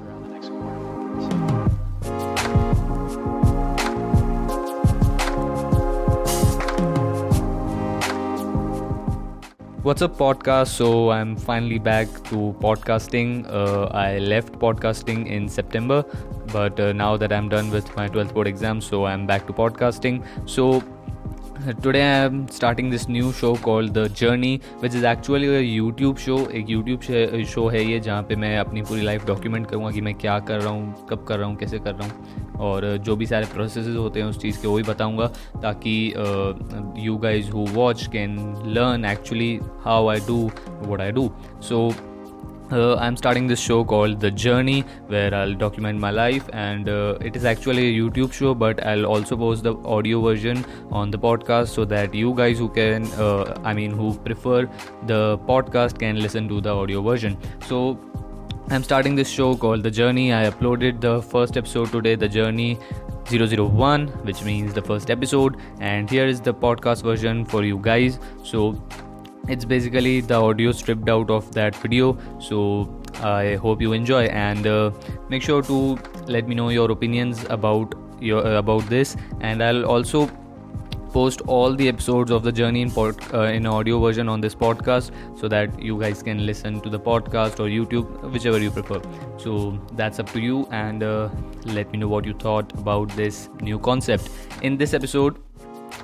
around the next. So. What's up, podcast? So, I'm finally back to podcasting. Uh, I left podcasting in September, but uh, now that I'm done with my 12th board exam, so I'm back to podcasting. So, today I'm starting this new show called The Journey, which is actually a YouTube show. एक YouTube show है ये जहाँ पे मैं अपनी पूरी life document करूँगा कि मैं क्या कर रहा हूँ कब कर रहा हूँ कैसे कर रहा हूँ और जो भी सारे प्रोसेस होते हैं उस चीज़ के वो ही बताऊँगा ताकि you guys who watch can learn actually how I do what I do so uh, I'm starting this show called The Journey where I'll document my life, and uh, it is actually a YouTube show, but I'll also post the audio version on the podcast so that you guys who can, uh, I mean, who prefer the podcast can listen to the audio version. So, I'm starting this show called The Journey. I uploaded the first episode today, The Journey 001, which means the first episode, and here is the podcast version for you guys. So, it's basically the audio stripped out of that video. So i hope you enjoy and uh, make sure to let me know your opinions about your uh, about this. And i'll also post all the episodes of the journey in pod, uh, in audio version on this podcast so that you guys can listen to the podcast or youtube whichever you prefer. So that's up to you and uh, let me know what you thought about this new concept. In this episode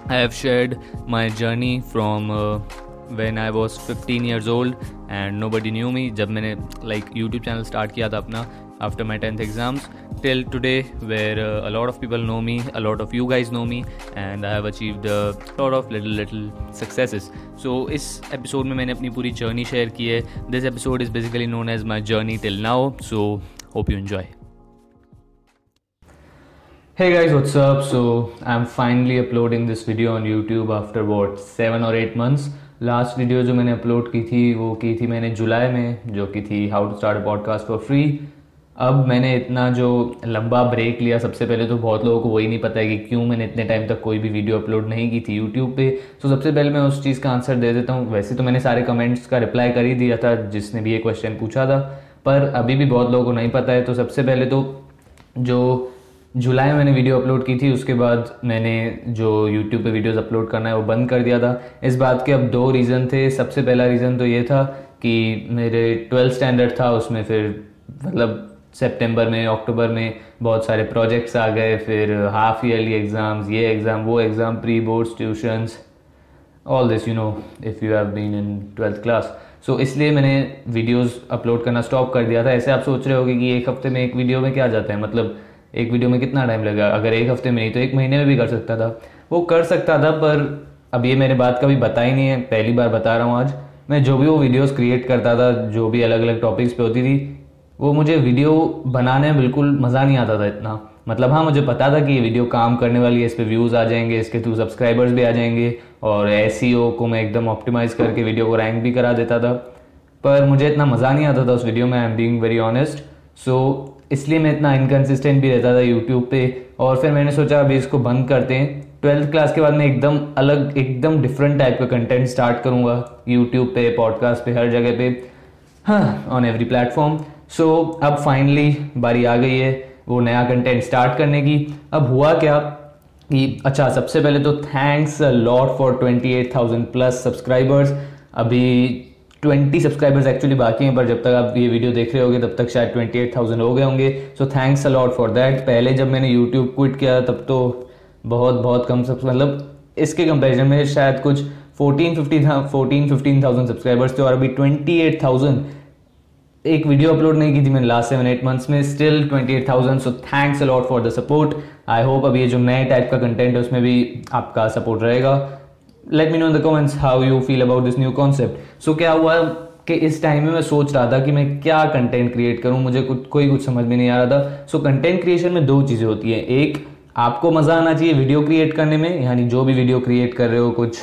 i have shared my journey from uh, when I was 15 years old and nobody knew me जब मैंने like YouTube channel start किया था अपना after my 10th exams till today where uh, a lot of people know me a lot of you guys know me and I have achieved a lot of little little successes so इस episode में मैंने अपनी पूरी journey share की है this episode is basically known as my journey till now so hope you enjoy Hey guys, what's up? So I'm finally uploading this video on YouTube after what seven or eight months. Last video जो मैंने upload की थी, वो की थी मैंने जुलाई में, जो की थी how to start podcast for free अब मैंने इतना जो लंबा ब्रेक लिया, सबसे पहले तो बहुत लोगों को वही नहीं पता है कि क्यों मैंने इतने टाइम तक कोई भी वीडियो अपलोड नहीं की थी यूट्यूब पे. तो सबसे पहले मैं उस चीज़ का आंसर दे देता हूँ. वैसे तो मैंने सारे कमेंट्स का रिप्लाई कर ही दिया था, जिसने भी ये क्वेश्चन पूछा था. पर अभी भी बहुत लोगों को नहीं पता है तो सबसे पहले तो जो जुलाई में मैंने वीडियो अपलोड की थी, उसके बाद मैंने जो यूट्यूब पे वीडियोस अपलोड करना है, वो बंद कर दिया था। इस बात के अब दो रीज़न थे। सबसे पहला रीज़न तो ये था कि मेरे ट्वेल्थ स्टैंडर्ड था, उसमें फिर मतलब सितंबर में अक्टूबर में बहुत सारे प्रोजेक्ट्स आ गए, फिर हाफ़ ईयरली एग्ज़ाम्स ये एग्ज़ाम वो exam pre boards tuitions all this you know if you have been in twelfth class so इसलिए मैंने वीडियोस अपलोड करना स्टॉप कर दिया था। ऐसे आप सोच रहे होगे कि एक हफ़्ते में एक वीडियो में क्या जाता है? मतलब एक वीडियो में कितना टाइम लगा? अगर एक हफ़्ते में नहीं तो एक महीने में भी कर सकता था। वो कर सकता था, पर अब ये मेरे बात कभी बता ही नहीं है। पहली बार बता रहा हूँ आज। मैं जो भी वो वीडियोस क्रिएट करता था, जो भी अलग अलग टॉपिक्स पे होती थी, वो मुझे वीडियो बनाने में बिल्कुल मज़ा नहीं आता था इतना। मतलब हाँ मुझे पता था कि ये वीडियो काम करने वाली है, इस पर व्यूज़ आ जाएँगे, इसके थ्रू सब्सक्राइबर्स भी आ जाएँगे, और एस e को मैं एकदम ऑप्टिमाइज़ करके वीडियो को रैंक भी करा देता था। पर मुझे इतना मज़ा नहीं आता था उस वीडियो में I am being very honest so इसलिए मैं इतना इनकन्सिस्टेंट भी रहता था यूट्यूब पे, और फिर मैंने सोचा अभी इसको बंद करते हैं। ट्वेल्थ क्लास के बाद मैं एकदम अलग, एकदम डिफरेंट टाइप का कंटेंट स्टार्ट करूँगा यूट्यूब पे पॉडकास्ट पे, हर जगह पे हाँ ऑन एवरी प्लेटफॉर्म सो अब फाइनली बारी आ गई है वो नया कंटेंट स्टार्ट करने की। अब हुआ क्या कि अच्छा सबसे पहले तो thanks lot for twenty eight thousand plus subscribers अभी ट्वेंटी सब्सक्राइबर्स एक्चुअली बाकी हैं, पर जब तक आप ये वीडियो देख रहे होगे, तब तक शायद ट्वेंटी एट थाउज़ेंड हो गए होंगे। So thanks a lot for that पहले जब मैंने यूट्यूब क्विट किया, तब तो बहुत बहुत कम सब मतलब इसके कंपेरिजन में शायद कुछ फोर्टीन फिफ्टी था फोर्टीन फिफ्टीन थाउज़ेंड सब्सक्राइबर्स थे, और अभी ट्वेंटी एट थाउज़ेंड एक वीडियो अपलोड नहीं की थी मैंने लास्ट सेवन एट मंथ्स में still twenty eight thousand so thanks a lot for the support I hope अब ये जो नए टाइप का कंटेंट है, उसमें भी आपका सपोर्ट रहेगा। Let me know in the comments how you feel about this new concept so क्या हुआ कि इस टाइम में मैं सोच रहा था कि मैं क्या कंटेंट क्रिएट करूँ? मुझे कुछ, कोई कुछ समझ में नहीं आ रहा था। सो कंटेंट क्रिएशन में दो चीज़ें होती हैं। एक, आपको मज़ा आना चाहिए वीडियो क्रिएट करने में। यानी जो भी वीडियो क्रिएट कर रहे हो, कुछ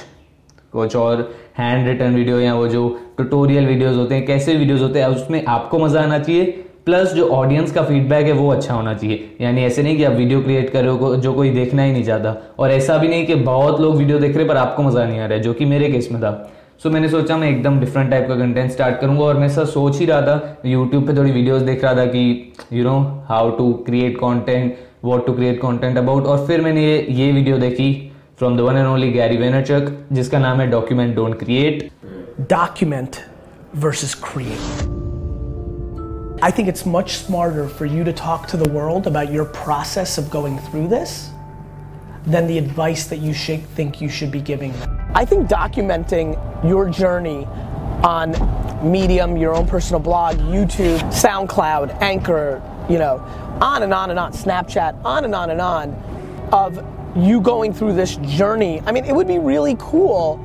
कुछ और हैंड रिटर्न वीडियो या वो जो ट्यूटोरियल वीडियोस होते हैं, कैसे वीडियोस होते हैं, उसमें आपको मज़ा आना चाहिए। प्लस जो ऑडियंस का फीडबैक है वो अच्छा होना चाहिए। यानी ऐसे नहीं कि आप वीडियो क्रिएट कर जो कोई देखना ही नहीं चाहता। और ऐसा भी नहीं कि बहुत लोग वीडियो देख रहे पर आपको मज़ा नहीं आ रहा है जो कि मेरे केस में था। सो so, मैंने सोचा मैं एकदम डिफरेंट टाइप का कंटेंट स्टार्ट करूँगा और मैं सर सोच ही रहा था यूट्यूब पे थोड़ी वीडियोस देख रहा था कि you know how to create content what to create content about और फिर मैंने ये ये वीडियो देखी from the one and only Gary Vaynerchuk जिसका नाम है document don't create document versus create. I think it's much smarter for you to talk to the world about your process of going through this than the advice that you should think you should be giving. I think documenting your journey on Medium, your own personal blog, YouTube, SoundCloud, Anchor, you know, on and on and on, Snapchat, on and on and on, of you going through this journey. I mean, it would be really cool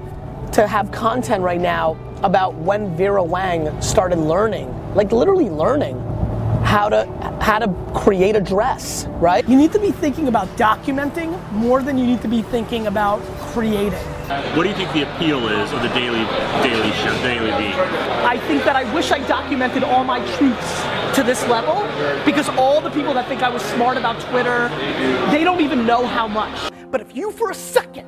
to have content right now about when Vera Wang started learning, like literally learning how to how to create a dress, right? You need to be thinking about documenting more than you need to be thinking about creating. What do you think the appeal is of the daily daily show, daily beat? I think that I wish I documented all my truths to this level because all the people that think I was smart about Twitter, they don't even know how much. But if you for a second,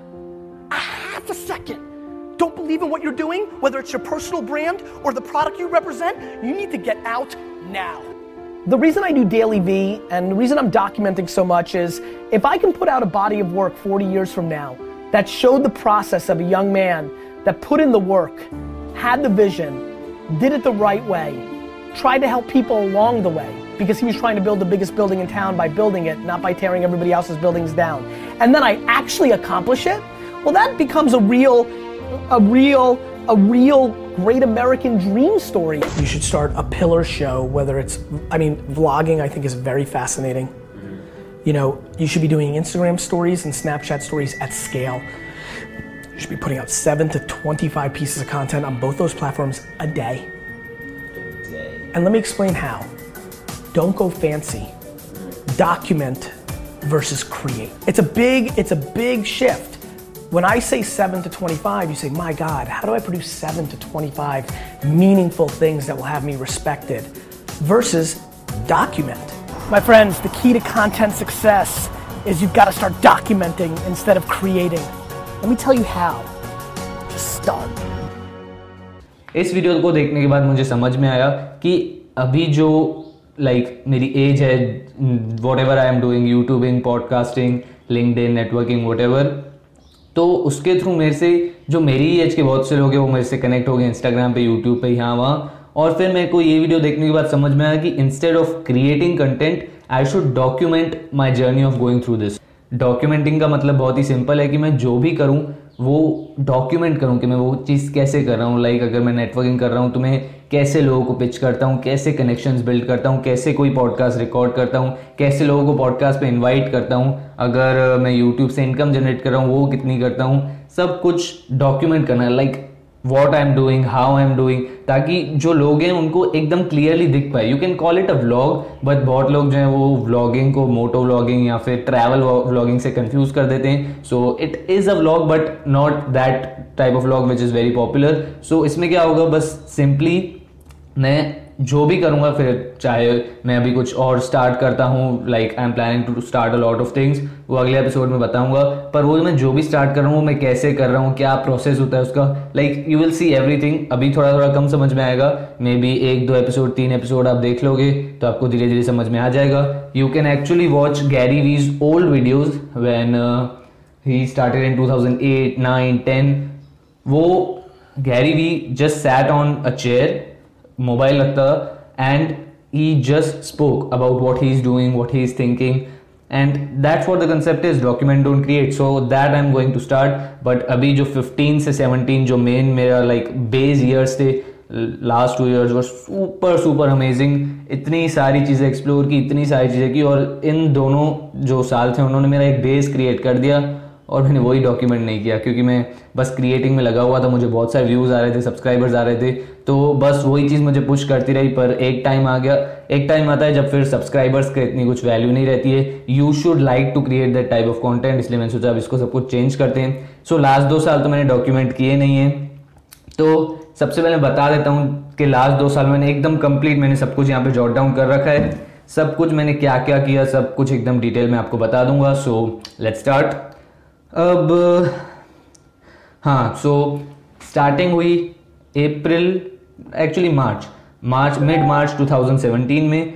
a half a second, don't believe in what you're doing, whether it's your personal brand or the product you represent, you need to get out now. The reason I do Daily V and the reason I'm documenting so much is if I can put out a body of work 40 years from now that showed the process of a young man that put in the work, had the vision, did it the right way, tried to help people along the way because he was trying to build the biggest building in town by building it, not by tearing everybody else's buildings down. And then I actually accomplish it, well, that becomes a real a real, a real great American dream story. You should start a pillar show, whether it's, I mean, vlogging I think is very fascinating. You know, you should be doing Instagram stories and Snapchat stories at scale. You should be putting out seven to 25 pieces of content on both those platforms a day. And let me explain how. Don't go fancy. Document versus create. It's a big, it's a big shift. When I say 7 to 25, you say, my God, how do I produce 7 to 25 meaningful things that will have me respected? Versus document. My friends, the key to content success is you've got to start documenting instead of creating. Let me tell you how. Just start. इस video को देखने के बाद मुझे समझ में आया कि अभी जो लाइक like, मेरी एज है whatever I am doing youtubing podcasting LinkedIn networking whatever तो उसके थ्रू मेरे से जो मेरी एज के बहुत से लोग हैं, वो मेरे से कनेक्ट हो गए इंस्टाग्राम पे यूट्यूब पे, यहाँ, वहाँ। और फिर मेरे को ये वीडियो देखने के बाद समझ में आया कि instead of creating content I should document my journey of going through this documenting का मतलब बहुत ही सिंपल है कि मैं जो भी करूँ, वो डॉक्यूमेंट करूँ कि मैं वो चीज़ कैसे कर रहा हूँ। लाइक अगर मैं नेटवर्किंग कर रहा हूँ तो मैं कैसे लोगों को पिच करता हूँ, कैसे कनेक्शंस बिल्ड करता हूँ, कैसे कोई पॉडकास्ट रिकॉर्ड करता हूँ, कैसे लोगों को पॉडकास्ट पे इनवाइट करता हूँ, अगर मैं यूट्यूब से इनकम जनरेट कर रहा हूँ, वो कितनी करता हूँ, सब कुछ डॉक्यूमेंट करना like what I am doing how I am doing ताकि जो लोग हैं उनको एकदम क्लियरली दिख पाए। You can call it a vlog but बहुत लोग जो हैं वो व्लॉगिंग को मोटो व्लॉगिंग या फिर ट्रैवल व्लॉगिंग से कंफ्यूज कर देते हैं। So it is a vlog but not that type of vlog which is very popular so इसमें क्या होगा? बस सिंपली मैं जो भी करूँगा, फिर चाहे मैं अभी कुछ और स्टार्ट करता हूँ like I am planning to start a lot of things वो अगले एपिसोड में बताऊँगा। पर वो मैं जो भी स्टार्ट कर रहा हूँ, मैं कैसे कर रहा हूँ, क्या प्रोसेस होता है उसका like you will see everything अभी थोड़ा थोड़ा कम समझ में आएगा। मे बी एक, दो एपिसोड तीन एपिसोड आप देख लोगे तो आपको धीरे धीरे समझ में आ जाएगा। You can actually watch Gary Vee's old videos when he started in two thousand eight nine ten वो Gary Vee just sat on a chair mobile रखता था and he just spoke about what he is doing what he is thinking and that's what the concept is document don't create so that I am going to start but अभी जो 15 से 17 जो main मेरा like base years थे last two years were super super amazing इतनी सारी चीज़ें explore की इतनी सारी चीज़ें की और इन दोनों जो साल थे उन्होंने मेरा एक बेस क्रिएट कर दिया और मैंने वही डॉक्यूमेंट नहीं किया, क्योंकि मैं बस क्रिएटिंग में लगा हुआ था, मुझे बहुत सारे व्यूज़ आ रहे थे सब्सक्राइबर्स आ रहे थे तो बस वही चीज़ मुझे पुश करती रही, पर एक टाइम आ गया। एक टाइम आता है जब फिर सब्सक्राइबर्स के इतनी कुछ वैल्यू नहीं रहती है। You should like to create that type of content इसलिए मैंने सोचा अब इसको सब कुछ चेंज करते हैं। सो लास्ट दो साल तो मैंने डॉक्यूमेंट किए नहीं है। तो सबसे पहले बता देता हूँ कि लास्ट दो साल मैंने एकदम कंप्लीट मैंने सब कुछ यहाँ पे जॉट डाउन कर रखा है। सब कुछ मैंने क्या क्या किया सब कुछ एकदम डिटेल में आपको बता दूँगा। सो लेट्स स्टार्ट अब हाँ सो स्टार्टिंग हुई अप्रैल एक्चुअली मार्च मार्च मिड मार्च 2017 में।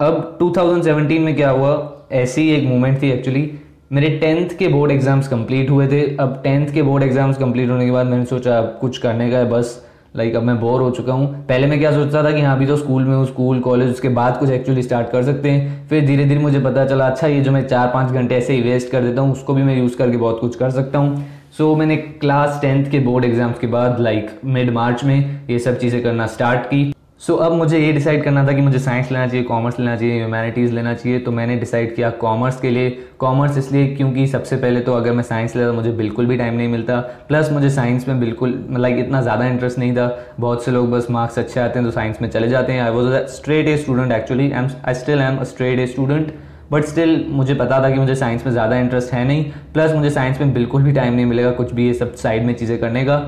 अब 2017 में क्या हुआ? ऐसी एक मूवमेंट थी एक्चुअली मेरे टेंथ के बोर्ड एग्ज़ाम्स कंप्लीट हुए थे। अब टेंथ के बोर्ड एग्ज़ाम्स कंप्लीट होने के बाद मैंने सोचा, अब कुछ करने का है, बस। लाइक अब मैं बोर हो चुका हूँ। पहले मैं क्या सोचता था कि हाँ अभी तो स्कूल में हूँ स्कूल कॉलेज उसके बाद कुछ एक्चुअली स्टार्ट कर सकते हैं। फिर धीरे धीरे मुझे पता चला अच्छा ये जो मैं चार पाँच घंटे ऐसे ही वेस्ट कर देता हूँ उसको भी मैं यूज़ करके बहुत कुछ कर सकता हूँ। सो so, मैंने क्लास टेंथ के बोर्ड एग्ज़ाम्स के बाद लाइक मिड मार्च में ये सब चीज़ें करना स्टार्ट की। सो अब मुझे ये डिसाइड करना था कि मुझे साइंस लेना चाहिए कॉमर्स लेना चाहिए ह्यूमैनिटीज़ लेना चाहिए तो मैंने डिसाइड किया कॉमर्स के लिए। कॉमर्स इसलिए क्योंकि सबसे पहले तो अगर मैं साइंस लेता तो मुझे बिल्कुल भी टाइम नहीं मिलता। प्लस मुझे साइंस में बिल्कुल लाइक इतना ज़्यादा इंटरेस्ट नहीं था। बहुत से लोग बस मार्क्स अच्छे आते हैं तो साइंस में चले जाते हैं। I was a straight A student actually I still am a straight A student but still मुझे पता था कि मुझे साइंस में ज़्यादा इंटरेस्ट है नहीं। प्लस मुझे साइंस में बिल्कुल भी टाइम नहीं मिलेगा कुछ भी ये सब साइड में चीज़ें करने का।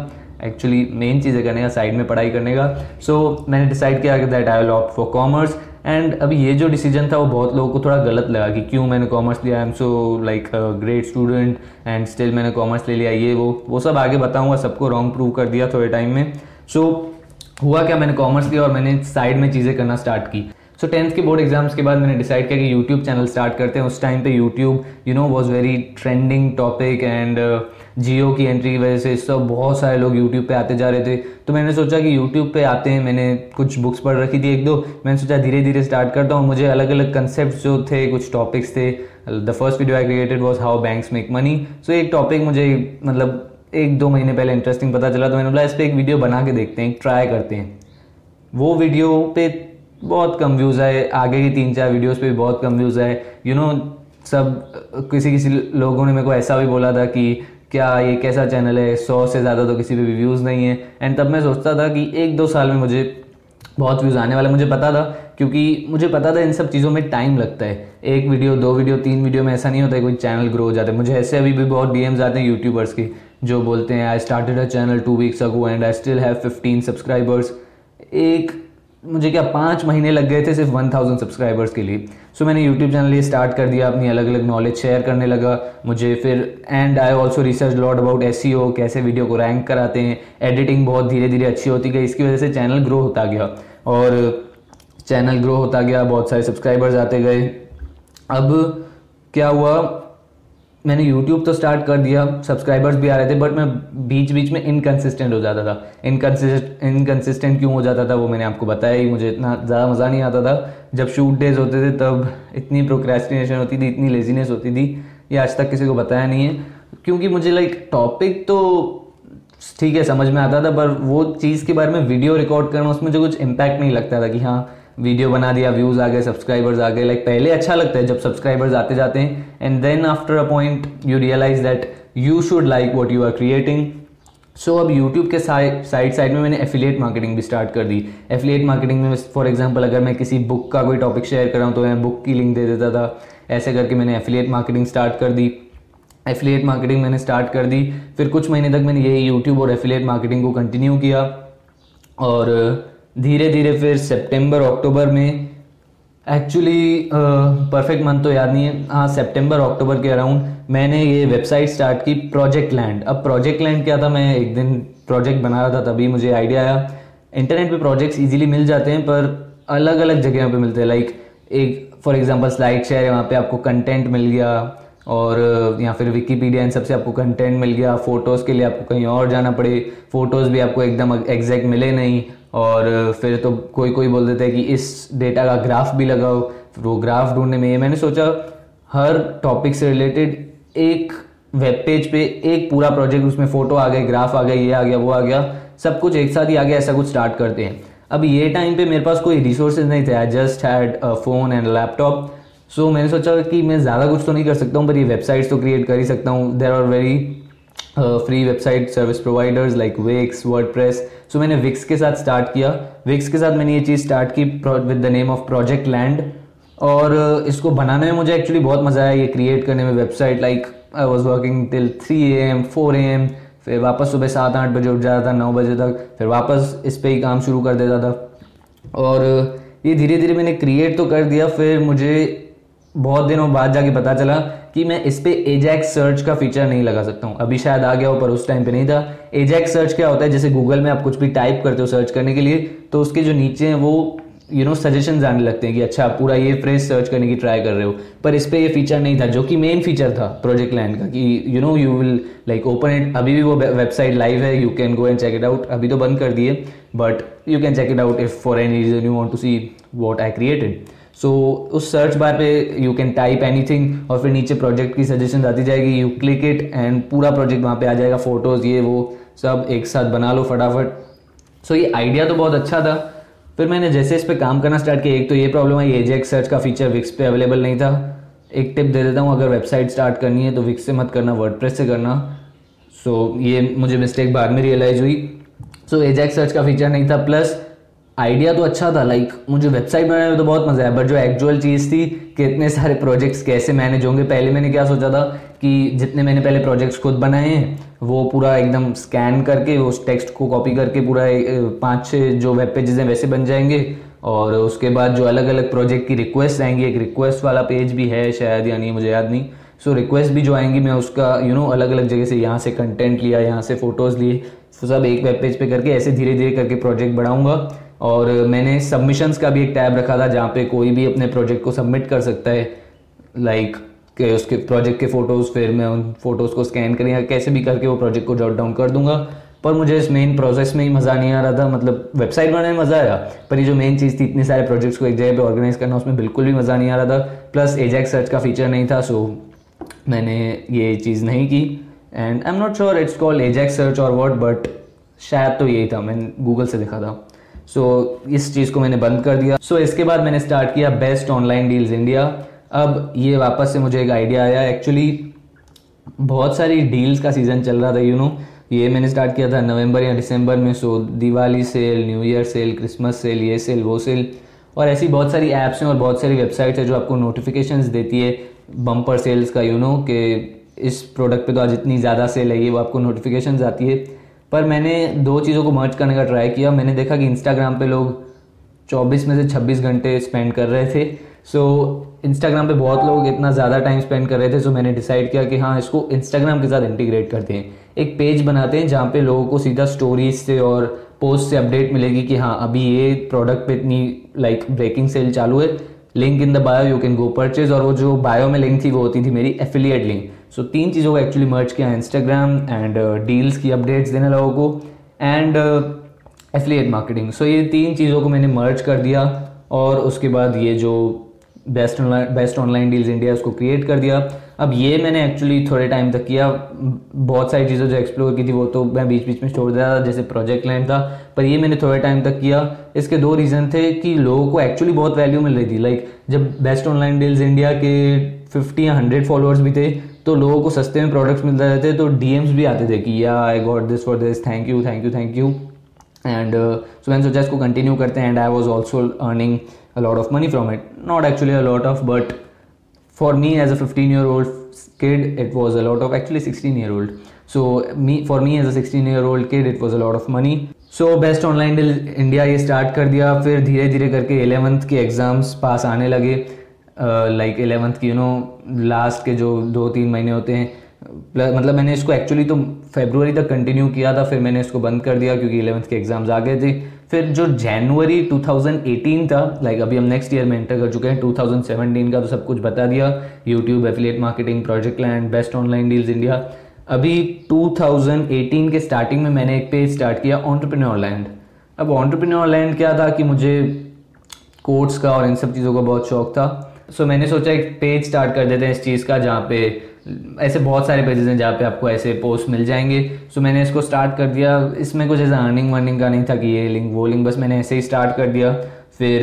एक्चुअली मेन चीज़ें करने का साइड में पढ़ाई करने का। सो so, मैंने डिसाइड किया कि that I will opt for commerce and अभी ये जो डिसीज़न था वो बहुत लोगों को थोड़ा गलत लगा कि क्यों मैंने कॉमर्स लिया? I am so like great student and still मैंने कॉमर्स ले लिया। ये वो वो सब आगे बताऊँगा सबको रॉन्ग प्रूव कर दिया थोड़े टाइम में। सो so, हुआ क्या? मैंने कॉमर्स लिया और मैंने साइड में चीज़ें करना स्टार्ट की। सो टेंथ के बोर्ड एग्ज़ाम्स के बाद मैंने डिसाइड किया कि यूट्यूब चैनल स्टार्ट करते हैं। उस टाइम पे YouTube you know was very trending topic and Jio की एंट्री की वजह से सब बहुत सारे लोग यूट्यूब पे आते जा रहे थे। तो मैंने सोचा कि यूट्यूब पे आते हैं। मैंने कुछ बुक्स पढ़ रखी थी एक दो। मैंने सोचा धीरे धीरे स्टार्ट करता हूँ। मुझे अलग अलग कंसेप्ट जो थे, कुछ टॉपिक्स थे। The first video I created was how banks make money so एक टॉपिक मुझे मतलब एक दो महीने पहले इंटरेस्टिंग पता चला तो मैंने बोला इस पर एक वीडियो बना के देखते हैं ट्राई करते हैं। वो वीडियो पे बहुत कम व्यूज़ आए। आगे की तीन चार वीडियोस पे भी बहुत कम व्यूज़ आए। यू नो सब किसी किसी लोगों ने मेरे को ऐसा भी बोला था कि क्या ये कैसा चैनल है? सौ से ज़्यादा तो किसी पे भी व्यूज़ नहीं है। एंड तब मैं सोचता था कि एक दो साल में मुझे बहुत व्यूज़ आने वाले। मुझे पता था, क्योंकि मुझे पता था इन सब चीज़ों में टाइम लगता है। एक वीडियो दो वीडियो तीन वीडियो में ऐसा नहीं होता है कोई चैनल ग्रो हो जाता है। मुझे ऐसे अभी भी बहुत डीएम्स आते हैं यूट्यूबर्स के, जो बोलते हैं I started a channel two weeks ago and I still have fifteen subscribers एक, मुझे क्या पाँच महीने लग गए थे सिर्फ़ वन थाउज़ेंड सब्सक्राइबर्स के लिए। सो so, मैंने यूट्यूब चैनल ये स्टार्ट कर दिया अपनी अलग अलग नॉलेज शेयर करने लगा। मुझे फिर and I also research lot about S कैसे वीडियो को रैंक कराते हैं। एडिटिंग बहुत धीरे धीरे अच्छी होती गई इसकी वजह से चैनल ग्रो होता गया। और चैनल ग्रो होता गया बहुत सारे सब्सक्राइबर्स आते गए। अब क्या हुआ? मैंने यूट्यूब तो स्टार्ट कर दिया सब्सक्राइबर्स भी आ रहे थे बट मैं बीच बीच में इनकन्सिस्टेंट हो जाता था। इनकन्सिस्ट इनकन्सिस्टेंट क्यों हो जाता था, वो मैंने आपको बताया ही, मुझे इतना ज़्यादा मज़ा नहीं आता था। जब शूट डेज़ होते थे, तब इतनी प्रोक्रेस्टिनेशन होती थी, इतनी लेजीनेस होती थी, ये आज तक किसी को बताया नहीं है। क्योंकि मुझे लाइक टॉपिक तो ठीक है, समझ में आता था, पर वो चीज़ के बारे में वीडियो रिकॉर्ड करना, उसमें जो कुछ इम्पैक्ट नहीं लगता था कि हाँ वीडियो बना दिया व्यूज़ आ गए सब्सक्राइबर्स आ गए। लाइक पहले अच्छा लगता है जब सब्सक्राइबर्स आते जाते हैं and then after a point you realise that you should like what you are creating so अब यूट्यूब के साइड साइड में मैंने एफिलिएट मार्केटिंग भी स्टार्ट कर दी। एफिलिएट मार्केटिंग में फॉर एग्जांपल अगर मैं किसी बुक का कोई टॉपिक शेयर कर रहा हूँ तो मैं बुक की लिंक दे देता था। ऐसे करके मैंने एफिलिएट मार्केटिंग स्टार्ट कर दी। एफिलिएट मार्केटिंग मैंने स्टार्ट कर दी। फिर कुछ महीने तक मैंने यही यूट्यूब और एफिलिएट मार्केटिंग को कंटिन्यू किया। और धीरे धीरे फिर सितंबर, अक्टूबर में एक्चुअली परफेक्ट मंथ तो याद नहीं है। हाँ सितंबर, अक्टूबर के अराउंड मैंने ये वेबसाइट स्टार्ट की प्रोजेक्ट लैंड अब प्रोजेक्ट लैंड क्या था? मैं एक दिन प्रोजेक्ट बना रहा था, तभी मुझे आइडिया आया। इंटरनेट पे प्रोजेक्ट्स इजीली मिल जाते हैं, पर अलग अलग जगह पे मिलते हैं। लाइक एक फॉर एग्जांपल स्लाइड शेयर है वहाँ पे आपको कंटेंट मिल गया। और या फिर विकीपीडिया इन सबसे आपको कंटेंट मिल गया। फ़ोटोज़ के लिए आपको कहीं और जाना पड़े। फ़ोटोज़ भी आपको एकदम एग्जैक्ट मिले नहीं। और फिर तो कोई कोई बोल देता है कि इस डेटा का ग्राफ भी लगाओ, वो ग्राफ ढूँढने में मैंने सोचा, हर टॉपिक से रिलेटेड एक वेब पेज पे एक पूरा प्रोजेक्ट उसमें फ़ोटो आ गए ग्राफ आ गए ये आ गया, वो आ गया, सब कुछ एक साथ ही आ गया, ऐसा कुछ स्टार्ट करते हैं। अब ये टाइम पे मेरे पास कोई रिसोर्सेज नहीं थे I just had phone and laptop so मैंने सोचा कि मैं ज़्यादा कुछ तो नहीं कर सकता हूँ, पर ये वेबसाइट्स तो क्रिएट कर ही सकता हूँ। There are very free website service providers like Wix word so मैंने विक्स के साथ स्टार्ट किया। विक्स के साथ मैंने ये चीज़ स्टार्ट की with the name of project land और uh, इसको बनाने में मुझे एक्चुअली बहुत मज़ा आया ये क्रिएट करने में website like I was working till three A M four A M फिर वापस सुबह सात आठ बजे उठ जाता था नौ बजे तक फिर वापस इस पर ही काम शुरू कर देता था। और uh, ये धीरे धीरे मैंने क्रिएट तो कर दिया फिर मुझे बहुत दिनों बाद जाके पता चला कि मैं इस पर एजैक्स सर्च का फीचर नहीं लगा सकता हूँ। अभी शायद आ गया हो, पर उस टाइम पे नहीं था। एजैक्स सर्च क्या होता है? जैसे गूगल में आप कुछ भी टाइप करते हो सर्च करने के लिए तो उसके जो नीचे हैं वो यू नो सजेशन आने लगते हैं कि अच्छा आप पूरा ये फ्रेज सर्च करने की ट्राई कर रहे हो। पर इस पर ये फीचर नहीं था, जो कि मेन फीचर था प्रोजेक्ट लैंड का, कि you know you will like open it अभी भी वो वेबसाइट लाइव है you can go and check it out अभी तो बंद कर दिए but you can check it out if for any reason you want to see what I created so so, उस सर्च बार पे यू कैन टाइप एनीथिंग और फिर नीचे प्रोजेक्ट की सजेशन आती जाएगी। यू क्लिक इट एंड पूरा project वहाँ पे आ जाएगा। फ़ोटोज़ ये वो सब एक साथ बना लो फटाफट। सो so, ये आइडिया तो बहुत अच्छा था। फिर मैंने जैसे इस पर काम करना स्टार्ट किया एक तो ये प्रॉब्लम है एजेक्स सर्च का फीचर विक्स पे अवेलेबल नहीं था। एक टिप दे देता हूँ अगर वेबसाइट स्टार्ट करनी है तो विक्स से मत करना वर्ड से करना। सो so, ये मुझे मिस्टेक बाद में रियलाइज़ हुई। सो एजेक्स सर्च का फीचर नहीं था। प्लस आइडिया तो अच्छा था लाइक मुझे वेबसाइट बनाने में तो बहुत मज़ा आया बट जो एक्चुअल चीज़ थी कि इतने सारे प्रोजेक्ट्स कैसे मैनेज होंगे पहले मैंने क्या सोचा था कि जितने मैंने पहले प्रोजेक्ट्स खुद बनाए हैं वो पूरा एकदम स्कैन करके उस टेक्स्ट को कॉपी करके पूरा पाँच छः जो वेब पेजेस हैं वैसे बन जाएँगे। और उसके बाद जो अलग अलग प्रोजेक्ट की रिक्वेस्ट आएँगी एक रिक्वेस्ट वाला पेज भी है शायद या नहीं मुझे याद नहीं। सो so, रिक्वेस्ट भी जो आएँगी मैं उसका यू you नो know, अलग अलग जगह से यहाँ से कंटेंट लिया यहाँ से फ़ोटोज़ लिए सब एक वेब पेज पे करके ऐसे धीरे धीरे करके प्रोजेक्ट बढ़ाऊँगा। और मैंने सबमिशंस का भी एक टैब रखा था जहाँ पे कोई भी अपने प्रोजेक्ट को सबमिट कर सकता है लाइक कि उसके प्रोजेक्ट के फ़ोटोज़ फिर मैं उन फ़ोटोज़ को स्कैन करें या कैसे भी करके वो प्रोजेक्ट को जॉट डाउन कर दूँगा। पर मुझे इस मेन प्रोसेस में ही मज़ा नहीं आ रहा था मतलब वेबसाइट बनाने में मज़ा आया, पर ये जो मेन चीज़ थी, इतने सारे प्रोजेक्ट्स को एक जगह पे ऑर्गेनाइज करना, उसमें बिल्कुल भी मज़ा नहीं आ रहा था। प्लस एजैक सर्च का फीचर नहीं था सो मैंने ये चीज़ नहीं की। And I am not sure it's called AJAX search और वॉट बट शायद तो यही था, मैंने गूगल से देखा था। सो so, इस चीज़ को मैंने बंद कर दिया। सो so, इसके बाद मैंने स्टार्ट किया बेस्ट ऑनलाइन डील्स इंडिया अब ये वापस से मुझे एक आइडिया आया। एक्चुअली बहुत सारी डील्स का सीज़न चल रहा था यू you नो know, ये मैंने स्टार्ट किया था नवंबर या दिसंबर में। So Diwali sale new year sale Christmas sale ये सेल वो सेल और ऐसी बहुत सारी ऐप्स हैं और बहुत सारी वेबसाइट्स हैं जो आपको नोटिफिकेशंस देती है बम्पर सेल्स का यू नो कि इस प्रोडक्ट पे तो आज इतनी ज़्यादा सेल है ये वो आपको नोटिफिकेशन आती है। पर मैंने दो चीज़ों को मर्ज करने का ट्राई किया। मैंने देखा कि इंस्टाग्राम पे लोग 24 में से 26 घंटे स्पेंड कर रहे थे। सो so, इंस्टाग्राम पे बहुत लोग इतना ज़्यादा टाइम स्पेंड कर रहे थे सो so मैंने डिसाइड किया कि हाँ इसको इंस्टाग्राम के साथ इंटीग्रेट करते हैं। एक पेज बनाते हैं जहाँ पे लोगों को सीधा स्टोरीज से और पोस्ट से अपडेट मिलेगी कि हाँ अभी ये प्रोडक्ट पे इतनी लाइक ब्रेकिंग सेल चालू है। Link in the bio you can go purchase और वो जो बायो में लिंक थी वो होती थी मेरी एफिलिएट लिंक सो so, तीन चीज़ों को एक्चुअली मर्ज किया इंस्टाग्राम एंड डील्स की अपडेट्स देने लोगों को एंड एफिलिएट मार्केटिंग सो ये तीन चीज़ों को मैंने मर्ज कर दिया और उसके बाद ये जो best online best online deals India उसको क्रिएट कर दिया। अब ये मैंने एक्चुअली थोड़े टाइम तक किया। बहुत सारी चीज़ें जो एक्सप्लोर की थी वो तो मैं बीच बीच में छोड़ दिया था जैसे प्रोजेक्ट लैंड था पर ये मैंने थोड़े टाइम तक किया। इसके दो रीज़न थे कि लोगों को एक्चुअली बहुत वैल्यू मिल रही थी। लाइक जब बेस्ट ऑनलाइन डील्स इंडिया के फिफ्टी या हंड्रेड फॉलोअर्स भी थे तो लोगों को सस्ते में प्रोडक्ट्स मिलते रहते तो डीएम्स भी आते थे कि, yeah I got this for this thank you thank you thank you and so मैंने सोचा इसको कंटिन्यू करते हैं and I was also earning a lot of money from it not actually a lot of but for me as a fifteen year old kid, it was a lot of, actually 16 year old so, me, for me as a 16 year old kid, it was a lot of money. So best online deal India ये start कर दिया, फिर धीरे धीरे करके eleventh के exams पास आने लगे। लाइक एलेवंथ की यू नो लास्ट के जो दो तीन महीने होते हैं मतलब मैंने इसको एक्चुअली तो फेब्रुवरी तक कंटिन्यू किया था, फिर मैंने इसको बंद कर दिया क्योंकि इलेवंथ के एग्ज़ाम्स आ गए थे। फिर जो जनवरी 2018 था लाइक अभी हम नेक्स्ट ईयर में एंटर कर चुके हैं 2017 का तो सब कुछ बता दिया। YouTube affiliate marketing project land best online deals India अभी 2018 के स्टार्टिंग में मैंने एक पेज स्टार्ट किया ऑन्टरप्रीन्योर लैंड अब ऑन्टरप्रीन्योर लैंड क्या था कि मुझे कोर्ट्स का और इन सब चीज़ों का बहुत शौक था। सो so, मैंने सोचा एक पेज स्टार्ट कर देते हैं इस चीज़ का जहाँ पे ऐसे बहुत सारे पेजेस हैं जहाँ पे आपको ऐसे पोस्ट मिल जाएँगे। सो मैंने इसको स्टार्ट कर दिया। इसमें कुछ ऐसा अर्निंग वर्निंग का नहीं था कि ये लिंक वो लिंक बस मैंने ऐसे ही स्टार्ट कर दिया। फिर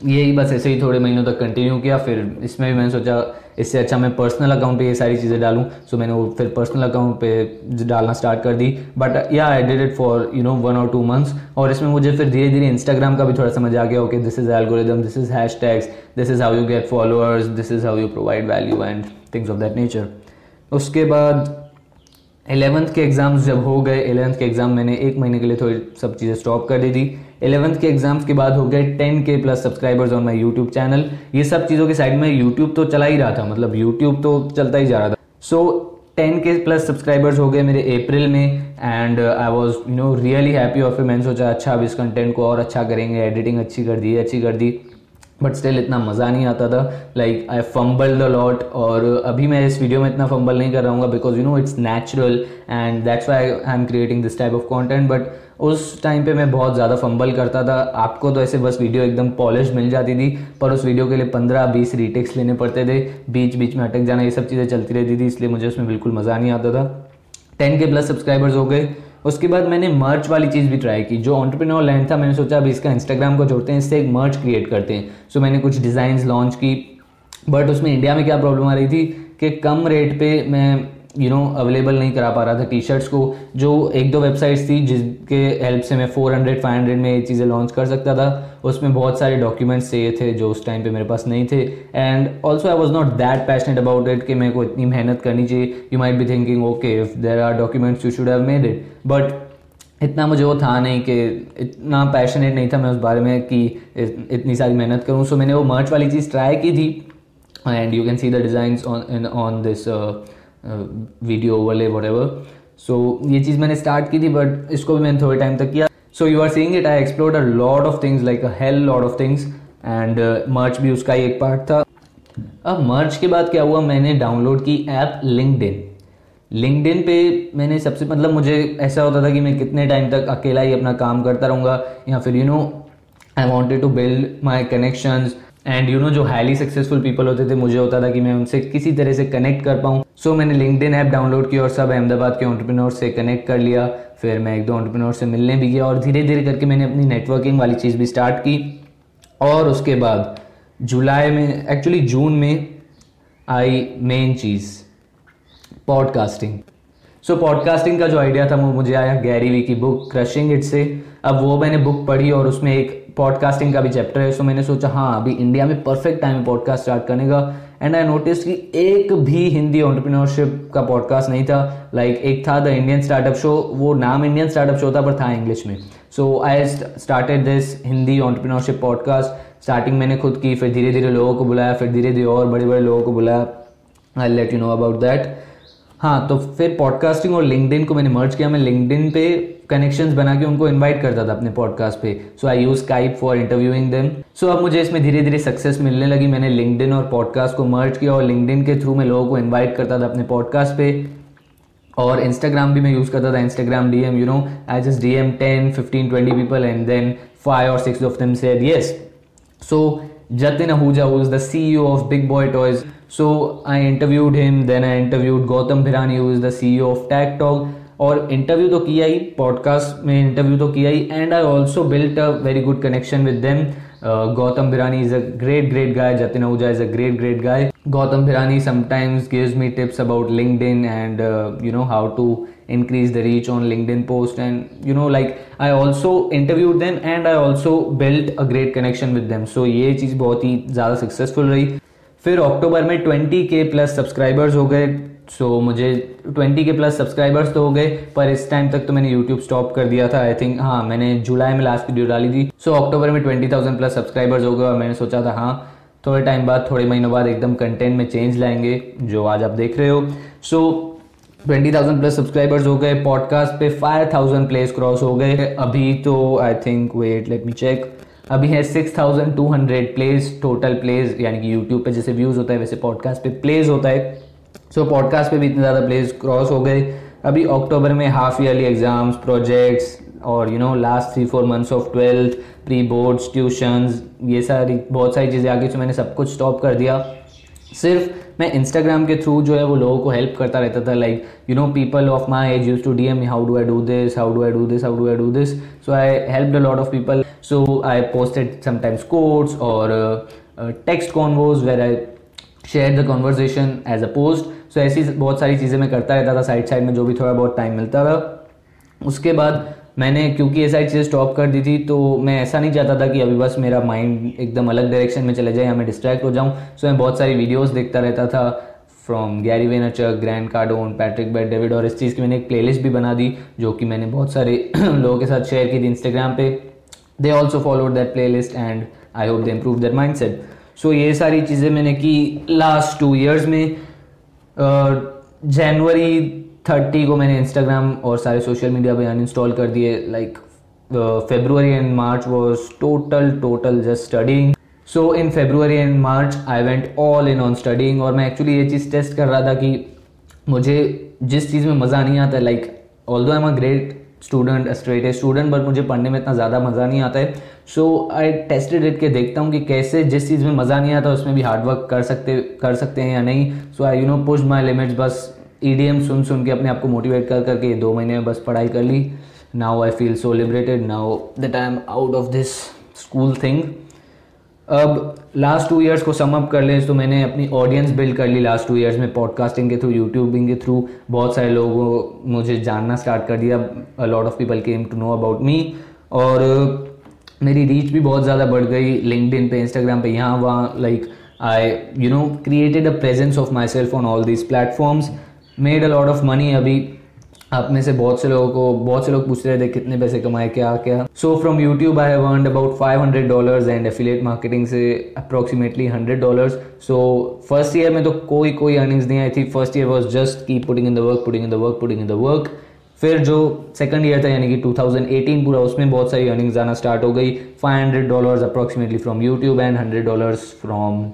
यही बस ऐसे ही थोड़े महीनों तक कंटिन्यू किया, फिर इसमें भी मैंने सोचा, इससे अच्छा मैं पर्सनल अकाउंट पे ये सारी चीज़ें डालूँ। सो मैंने वो फिर पर्सनल अकाउंट पे डालना स्टार्ट कर दी। But yeah I did it for you know one और टू मंथ्स और इसमें मुझे फिर धीरे धीरे इंस्टाग्राम का भी थोड़ा समझ आ गया okay this is algorithm this is hashtags this is how you get followers this is how you provide value and things of that nature उसके बाद एलेवंथ के एग्ज़ाम्स जब हो गए एलेवंथ के एग्ज़ाम मैंने एक महीने के लिए थोड़ी सब चीज़ें स्टॉप कर दी थी। इलेवंथ के एग्ज़ाम्स के बाद हो गए ten K plus subscribers on my YouTube channel ये सब चीज़ों के साइड में यूट्यूब तो चला ही रहा था मतलब यूट्यूब तो चलता ही जा रहा था। So ten K plus subscribers हो गए मेरे अप्रैल में and I was you know really happy और फिर मैंने सोचा अच्छा अब इस कंटेंट को और अच्छा करेंगे एडिटिंग अच्छी कर दी, अच्छी कर दी। बट स्टिल इतना मज़ा नहीं आता था। Like I fumble the lot और अभी मैं इस वीडियो में इतना फंबल नहीं कर रहा हूँ because you know it's natural and that's why I am creating this type of content but उस टाइम पे मैं बहुत ज़्यादा फंबल करता था। आपको तो ऐसे बस वीडियो एकदम पॉलिश मिल जाती थी, पर उस वीडियो के लिए पंद्रह, बीस रीटेक्स लेने पड़ते थे। बीच बीच में अटक जाना, ये सब चीज़ें चलती रहती थी, इसलिए मुझे उसमें बिल्कुल मज़ा नहीं आता था। टेन के प्लस सब्सक्राइबर्स हो गए। उसके बाद मैंने मर्च वाली चीज़ भी ट्राई की जो ऑन्टरप्रिनोर लैंड था मैंने सोचा अभी इसका इंस्टाग्राम को जोड़ते हैं इससे एक मर्च क्रिएट करते हैं। सो so, मैंने कुछ डिज़ाइन लॉन्च की बट उसमें इंडिया में क्या प्रॉब्लम आ रही थी कि कम रेट पे मैं यू नो अवेलेबल नहीं करा पा रहा था टी शर्ट्स को, जो एक दो वेबसाइट्स थी जिसके हेल्प से मैं 400 500 में ये चीज़ें लॉन्च कर सकता था, उसमें बहुत सारे डॉक्यूमेंट्स चाहिए थे जो उस टाइम पे मेरे पास नहीं थे। And also I was not that passionate about it कि मेरे को इतनी मेहनत करनी चाहिए। You might be thinking okay if there are documents you should have made it but इतना मुझे वो था नहीं कि इतना पैशनेट नहीं था मैं उस बारे में कि इतनी सारी मेहनत करूँ। सो so मैंने वो मर्च वाली चीज़ ट्राई की थी। And you can see the design on on this video वाले वट एवर सो ये चीज़ मैंने स्टार्ट की थी बट इसको भी मैंने थोड़े टाइम तक किया। So you are seeing it I explored a lot of things like a hell lot of things and merch भी उसका ही एक पार्ट था। अब मर्च के बाद क्या हुआ? मैंने डाउनलोड की ऐप लिंकड लिंकड पे मैंने सबसे मतलब मुझे ऐसा होता था कि मैं कितने टाइम तक अकेला ही अपना काम करता रहूँगा, या फिर you know I wanted to build my connections and you know जो हाईली सक्सेसफुल पीपल होते थे मुझे होता था कि मैं उनसे किसी तरह से कनेक्ट कर पाऊँ। सो so, मैंने लिंकड ऐप डाउनलोड की और सब अहमदाबाद के ऑन्टरप्रिनोर से कनेक्ट कर लिया। फिर मैं एक दो ऑन्टरप्रिनोर से मिलने भी गया और धीरे धीरे करके मैंने अपनी नेटवर्किंग वाली चीज़ भी स्टार्ट की। और उसके बाद जुलाई में एक्चुअली जून में आई मेन चीज़ पॉडकास्टिंग सो पॉडकास्टिंग का जो आइडिया था वो मुझे आया गैरी वी की बुक क्रशिंग इट से। अब वो मैंने बुक पढ़ी और उसमें एक पॉडकास्टिंग का भी चैप्टर है सो मैंने सोचा हाँ अभी इंडिया में परफेक्ट टाइम है पॉडकास्ट स्टार्ट करने का एंड आई नोटिस कि एक भी हिंदी ऑन्टरप्रीनोरशिप का पॉडकास्ट नहीं था। लाइक like, एक था द इंडियन स्टार्टअप शो वो नाम इंडियन स्टार्टअप शो था पर था इंग्लिश में। So I started this Hindi entrepreneurship podcast starting मैंने खुद की फिर धीरे धीरे लोगों को बुलाया फिर धीरे धीरे और बड़े बड़े लोगों को बुलाया। I let you know about that हाँ तो फिर पॉडकास्टिंग और लिंकडिन को मैंने मर्ज किया। मैं लिंकडिन पे कनेक्शंस बना के उनको इनवाइट करता था अपने पॉडकास्ट पे। So I use Skype for interviewing them so अब मुझे इसमें धीरे धीरे सक्सेस मिलने लगी। मैंने लिंकडिन और पॉडकास्ट को मर्ज किया और लिंकडिन के थ्रू मैं लोगों को इन्वाइट करता था अपने पॉडकास्ट पे। और इंस्टाग्राम भी मैं यूज़ करता था। Instagram D M you know I just D M ten fifteen twenty people and then five और six of them said yes so Jatin Ahuja, who is the CEO of Big Boy Toys. So I interviewed him, then I interviewed Gautam Bhirani, who is the CEO of Tag Talk. और interview तो किया ही podcast में interview तो किया ही and I also built a very good connection with them Gautam Birani is a great great guy Jatin Ahuja is a great great guy Gautam Birani sometimes gives me tips about LinkedIn and you know how to increase the reach on LinkedIn post and you know like I also interview them and I also built a great connection with them so ये चीज़ बहुत ही ज़्यादा successful रही. फिर अक्टूबर में twenty के plus subscribers हो गए. सो so, मुझे 20 के प्लस सब्सक्राइबर्स तो हो गए पर इस टाइम तक तो मैंने यूट्यूब स्टॉप कर दिया था. आई थिंक हाँ मैंने जुलाई में लास्ट वीडियो डाली थी. सो so, अक्टूबर में 20,000 प्लस सब्सक्राइबर्स हो गए और मैंने सोचा था हाँ थोड़े टाइम बाद थोड़े महीनों बाद एकदम कंटेंट में चेंज लाएँगे जो आज आप देख रहे हो. So twenty thousand plus subscribers हो गए पॉडकास्ट पे फाइव थाउज़ेंड प्लेस क्रॉस हो गए. अभी तो I think wait let me check अभी है six thousand two hundred plays total plays यानी कि यूट्यूब पे जैसे व्यूज़ होता है वैसे पॉडकास्ट पे प्लेस होता है. सो पॉडकास्ट पे भी इतने ज़्यादा प्लेस क्रॉस हो गए। अभी अक्टूबर में हाफ़ ईयरली एग्ज़ाम्स प्रोजेक्ट्स और you know last three four months of twelfth pre boards tuitions ये सारी, बहुत सारी चीज़ें आ गई तो मैंने सब कुछ स्टॉप कर दिया। सिर्फ़ मैं इंस्टाग्राम के थ्रू जो है वो लोगों को हेल्प करता रहता था। Like you know people of my age use to D M how do I do this how do I do this how do I do this so I help a lot of people so I posted sometimes codes और text convos where I share the conversation as a post so ऐसी बहुत सारी चीज़ें मैं करता रहता था side side में, जो भी थोड़ा बहुत टाइम मिलता था। उसके बाद मैंने, क्योंकि ये सारी चीज़ें स्टॉप कर दी थी तो मैं ऐसा नहीं चाहता था कि अभी बस मेरा माइंड एकदम अलग डायरेक्शन में चले जाए या मैं डिस्ट्रैक्ट हो जाऊँ। सो मैं बहुत सारी वीडियोज़ देखता रहता था from Gary Vaynerchuk Grant Cardone Patrick Bet David और इस चीज़ की मैंने एक प्लेलिस्ट भी बना दी, जो कि मैंने बहुत सारे लोगों के साथ शेयर की थी इंस्टाग्राम पे। They also followed that playlist and I hope they improve that mindset so ये सारी चीज़ें मैंने की लास्ट टू ईयर्स में। जनवरी थर्टी को मैंने इंस्टाग्राम और सारे सोशल मीडिया पे अनइंस्टॉल कर दिए। Like February and March was total total just studying so in February and March I went all in on studying और मैं एक्चुअली ये चीज़ टेस्ट कर रहा था कि मुझे जिस चीज़ में मज़ा नहीं आता like all though am a great student straight है स्टूडेंट बट मुझे पढ़ने में इतना ज़्यादा मज़ा नहीं आता है। सो आई टेस्टेड इट के देखता हूँ कि कैसे जिस चीज़ में मज़ा नहीं आता, उसमें भी हार्डवर्क कर सकते कर सकते हैं या नहीं। So I you know push my limits बस ई डी एम सुन सुन के अपने आप को मोटिवेट कर करके दो महीने में बस पढ़ाई कर ली। Now I feel so liberated now that I am out of this school thing अब लास्ट टू इयर्स को सम अप कर लें तो मैंने अपनी ऑडियंस बिल्ड कर ली लास्ट टू इयर्स में पॉडकास्टिंग के थ्रू यूट्यूबिंग के थ्रू बहुत सारे लोगों मुझे जानना स्टार्ट कर दिया a lot of people came to know about me और मेरी रीच भी बहुत ज़्यादा बढ़ गई लिंकड पे इंस्टाग्राम पे, यहाँ वहाँ like I you know created a presence of my self on all these platforms made a lot of money अभी आप में से बहुत से लोगों को, बहुत से लोग पूछ रहे थे कितने पैसे कमाए, क्या क्या। So from YouTube I have earned about 500 dollars and affiliate marketing से approximately 100 dollars so first year में तो कोई कोई अर्निंग्स नहीं आई थी। First year was just keep putting in the work putting in the work putting in the work फिर जो सेकंड ईयर था, यानी कि 2018 पूरा, उसमें बहुत सारी अर्निंग्स आना स्टार्ट हो गई। 500 dollars approximately from YouTube and 100 dollars from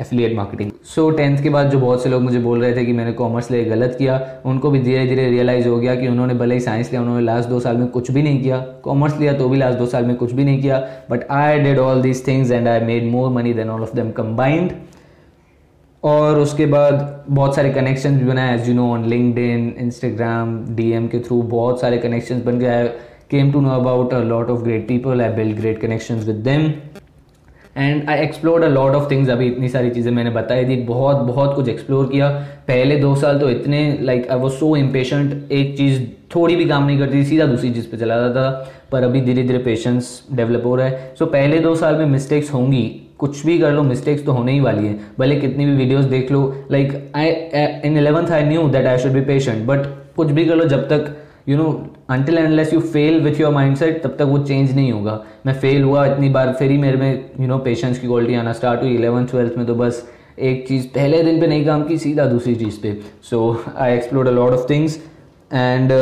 affiliate marketing so tenth के बाद जो बहुत से लोग मुझे बोल रहे थे कि मैंने कॉमर्स लिए गलत किया, उनको भी धीरे धीरे रियलाइज़ हो गया कि उन्होंने भले ही साइंस लिया, उन्होंने लास्ट दो साल में कुछ भी नहीं किया। कॉमर्स लिया तो भी लास्ट दो साल में कुछ भी नहीं किया। But I did all these things and I made more money than all of them combined और उसके बाद बहुत सारे कनेक्शन भी बनाए as you know on LinkedIn Instagram D के थ्रू बहुत सारे कनेक्शन बन गए। Came to know about a lot of great people I build great connection with them and I explore a lot of things अभी इतनी सारी चीज़ें मैंने बताई थी बहुत बहुत कुछ एक्सप्लोर किया। पहले दो साल तो इतने like I was so impatient एक चीज़ थोड़ी भी काम नहीं करती थी सीधा दूसरी चीज़ पे चला जाता था। पर अभी धीरे धीरे पेशेंस डेवलप हो रहा है। सो so, पहले दो साल में मिस्टेक्स होंगी। कुछ भी कर लो मिस्टेक्स तो होने ही वाली है। भले कितनी भी वीडियोस देख लो। Like I in eleventh I knew that I should be patient but कुछ भी कर लो जब तक you know until endless you fail with your mindset तब तक वो चेंज नहीं होगा। मैं फेल हुआ इतनी बार फिर ही मेरे में यू नो पेशेंस की क्वालिटी आना स्टार्ट हुई। इलेवंथ ट्वेल्थ में तो बस एक चीज़ पहले दिन पे नहीं काम की सीधा दूसरी चीज़ पे। So I explore a lot of things and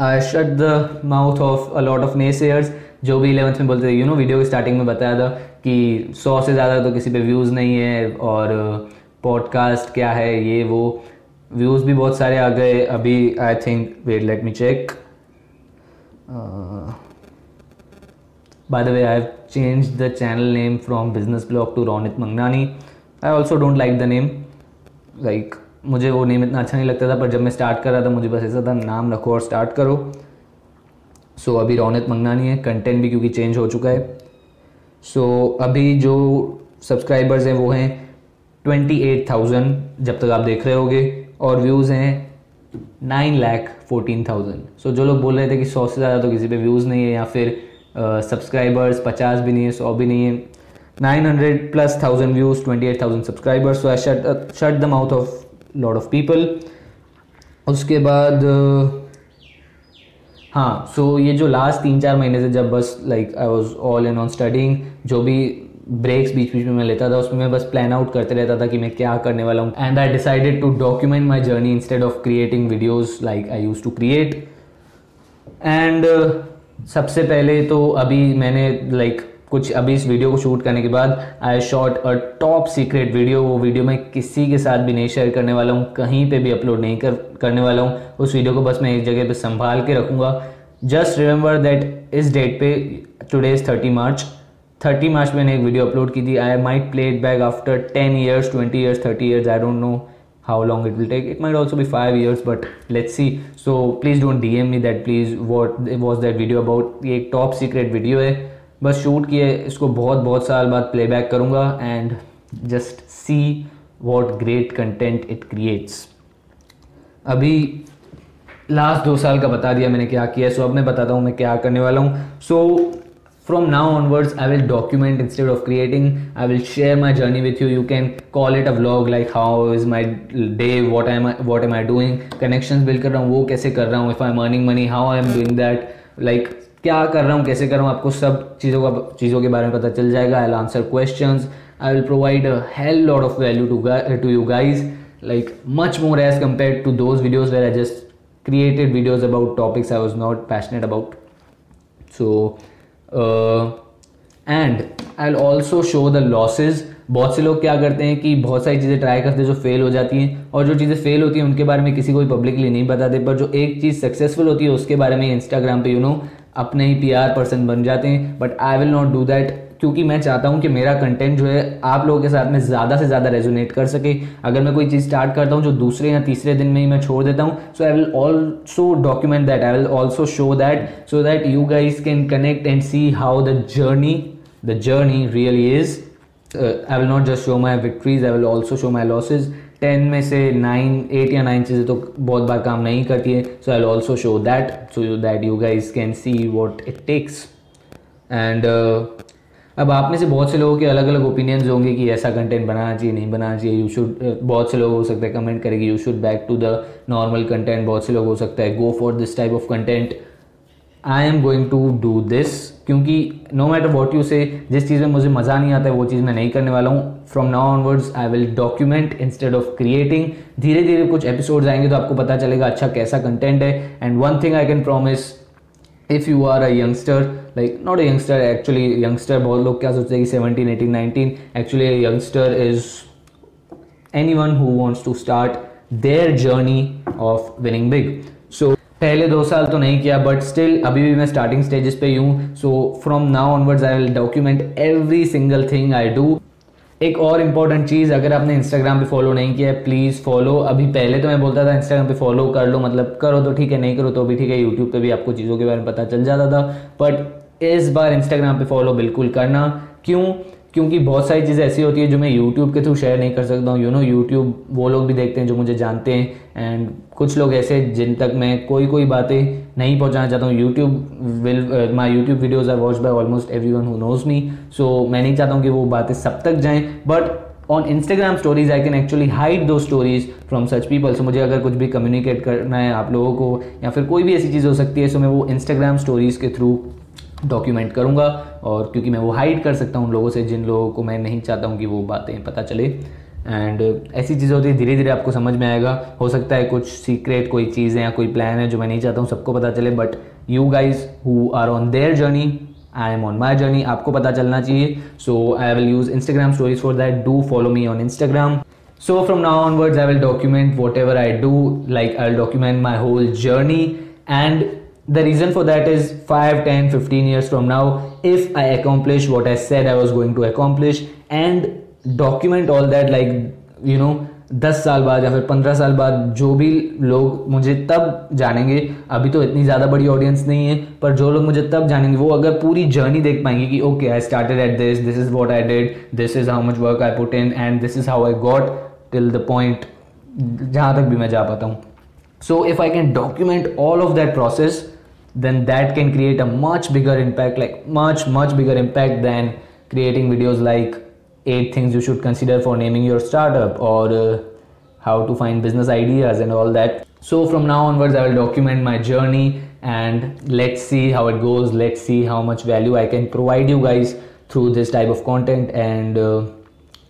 I shut the mouth of a lot of naysayers जो भी इलेवंथ में बोलते थे। यू नो वीडियो के स्टार्टिंग में बताया था कि सौ से ज़्यादा तो किसी पे व्यूज़ नहीं है और पॉडकास्ट uh, क्या है ये वो। व्यूज़ भी बहुत सारे आ गए. अभी I think wait let me check by the way I have change the channel name from business blog to Ronit Mangnani I also don't like the name like मुझे वो नेम इतना अच्छा नहीं लगता था पर जब मैं स्टार्ट कर रहा था मुझे बस ऐसा था नाम रखो और स्टार्ट करो. सो so, अभी रौनित मंगनानी है. कंटेंट भी क्योंकि चेंज हो चुका है. सो so, अभी जो सब्सक्राइबर्स हैं वो हैं ट्वेंटी एट थाउज़ेंड जब तक आप देख रहे होगे. और व्यूज़ हैं nine lakh fourteen thousand so जो लोग बोल रहे थे कि सौ से ज़्यादा तो किसी पे व्यूज़ नहीं है या फिर सब्सक्राइबर्स पचास भी नहीं है, सौ भी नहीं है। Nine hundred plus thousand views twenty eight thousand subscribers so I shut shut the mouth of lot of people उसके बाद हाँ सो so ये जो लास्ट तीन चार महीने से जब बस like I was all in on studying जो भी ब्रेक्स बीच बीच में मैं लेता था उसमें मैं बस प्लान आउट करते रहता था कि मैं क्या करने वाला हूँ. And I decided to document my journey instead of creating videos like I use to create and सबसे पहले तो अभी मैंने लाइक like, कुछ अभी इस वीडियो को शूट करने के बाद I shot a top secret video वो वीडियो मैं किसी के साथ भी नहीं शेयर करने वाला हूँ कहीं पे भी अपलोड नहीं कर करने वाला हूँ. उस वीडियो को बस मैं एक जगह पे संभाल के रखूँगा. जस्ट रिमेंबर दैट इस डेट पे today is thirty March thirty March मैंने एक वीडियो अपलोड की थी। I might play it back after ten years twenty years thirty years I don't know how long it will take it might also be five years but let's see so please don't D M me that please what was that video about ये एक top secret video है। बस shoot किए, इसको बहुत बहुत साल बाद प्ले बैक करूँगा and just see what great content it creates अभी लास्ट दो साल का बता दिया मैंने क्या किया सो अब मैं बताता हूँ मैं क्या करने वाला हूँ। सो from now onwards i will document instead of creating i will share my journey with you you can call it a vlog like how is my day what am i what am i doing connections build kar raha hu wo kaise kar raha hu if i'm earning money how i am doing that like क्या कर रहा हूँ कैसे कर रहा हूँ आपको सब चीज़ों का चीज़ों के बारे में पता चल जाएगा I answer question I will provide a hell lot of value to to you guys like much more as compared to those videos where I just created videos about topics I was not passionate about. So, uh, I'll also show the losses बहुत से लोग क्या करते हैं कि बहुत सारी चीज़ें ट्राई करते हैं जो फेल हो जाती हैं और जो चीज़ें फेल होती हैं उनके बारे में किसी को भी पब्लिकली नहीं बताते पर जो एक चीज़ सक्सेसफुल होती है उसके बारे में इंस्टाग्राम पे यू you नो know, अपने ही पी आर पर्सन बन जाते हैं। But I will not do that क्योंकि मैं चाहता हूँ कि मेरा कंटेंट जो है आप लोगों के साथ में ज़्यादा से ज़्यादा रेजोनेट कर सके। अगर मैं कोई चीज़ स्टार्ट करता हूँ जो दूसरे या तीसरे दिन में ही मैं छोड़ देता हूँ so I will also document that I will also show that so that you guys can connect and see how the journey the journey really is I will not just show my victories I will also show my losses ten में से nine eight या nine चीज़ें तो बहुत बार काम नहीं करती है so I also show that so that you guys can see what it takes and अब आप में से बहुत से लोगों के अलग अलग ओपिनियंस होंगे कि ऐसा कंटेंट बनाना चाहिए, नहीं बनाना चाहिए। यू शुड बहुत से लोग हो सकते हैं कमेंट करेंगे you should back to the normal content बहुत से लोग हो सकता है go for this type of content I am going to do this क्योंकि no matter what you say जिस चीज़ में मुझे मज़ा नहीं आता है, वो चीज़ मैं नहीं करने वाला हूँ। From now onwards I will document instead of creating धीरे धीरे कुछ एपिसोड्स आएँगे तो आपको पता चलेगा अच्छा कैसा कंटेंट है। And one thing I can promise if you are a youngster like not a youngster actually youngster बहुत लोग क्या सोचते हैं कि seventeen eighteen nineteen actually youngster is anyone who wants to start their journey of winning big so पहले दो साल तो नहीं किया बट स्टिल अभी भी मैं स्टार्टिंग स्टेजेस पे हूँ so from now onwards I will document every single thing I do एक और इंपॉर्टेंट चीज़, अगर आपने इंस्टाग्राम पे फॉलो नहीं किया है प्लीज़ फॉलो अभी पहले तो मैं बोलता था इंस्टाग्राम पे फॉलो कर लो मतलब करो तो ठीक है, नहीं करो तो भी ठीक है यूट्यूब पे भी आपको चीज़ों के बारे में पता चल जाता था। बट इस बार इंस्टाग्राम पे फॉलो बिल्कुल करना। क्यों? क्योंकि बहुत सारी चीज़ें ऐसी होती है जो मैं यूट्यूब के थ्रू शेयर नहीं कर सकता हूँ। यू नो यूट्यूब वो लोग भी देखते हैं जो मुझे जानते हैं। एंड कुछ लोग ऐसे जिन तक मैं कोई कोई बातें नहीं पहुँचाना चाहता हूँ। YouTube will my YouTube videos are watch by almost everyone who knows me so मैं नहीं चाहता हूँ कि वो बातें सब तक जाएँ। But on Instagram stories I can actually hide those stories from such people so मुझे अगर कुछ भी कम्युनिकेट करना है आप लोगों को, या फिर कोई भी ऐसी चीज़ हो सकती है सो मैं वो इंस्टाग्राम स्टोरीज के थ्रू डॉक्यूमेंट करूँगा और क्योंकि मैं वो हाइड कर सकता हूँ उन लोगों से जिन लोगों को मैं नहीं चाहता हूँ कि वो बातें पता चले। एंड ऐसी चीज़ें होती है धीरे धीरे आपको समझ में आएगा। हो सकता है कुछ सीक्रेट कोई चीज़ या कोई प्लान है जो मैं नहीं चाहता हूँ, सबको पता चले। But you guys who are on their journey I am on my journey आपको पता चलना चाहिए। So I will use Instagram stories for that do follow me on Instagram so, from now onwards, i will document whatever i do. Like, i'll document my whole journey. And the reason for that is 5 10 15 years from now, if i accomplish what i said i was going to accomplish and document all that, like, you know, दस साल बाद या फिर पंद्रह साल बाद जो भी लोग मुझे तब जानेंगे, अभी तो इतनी ज़्यादा बड़ी ऑडियंस नहीं है, पर जो लोग मुझे तब जानेंगे, वो अगर पूरी जर्नी देख पाएँगे कि okay I started at this this is what I did this is how much work I put in and this is how I got till the point जहाँ तक भी मैं जा पाता हूँ। So if I can document all of that process then that can create a much bigger impact like much much bigger impact than creating videos like eight things you should consider for naming your startup or uh, how to find business ideas and all that. So from now onwards i will document my journey and let's see how it goes. Let's see how much value i can provide you guys through this type of content and uh,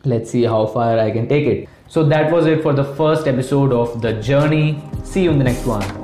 let's see how far i can take it. So that was it for the first episode of the journey. See you in the next one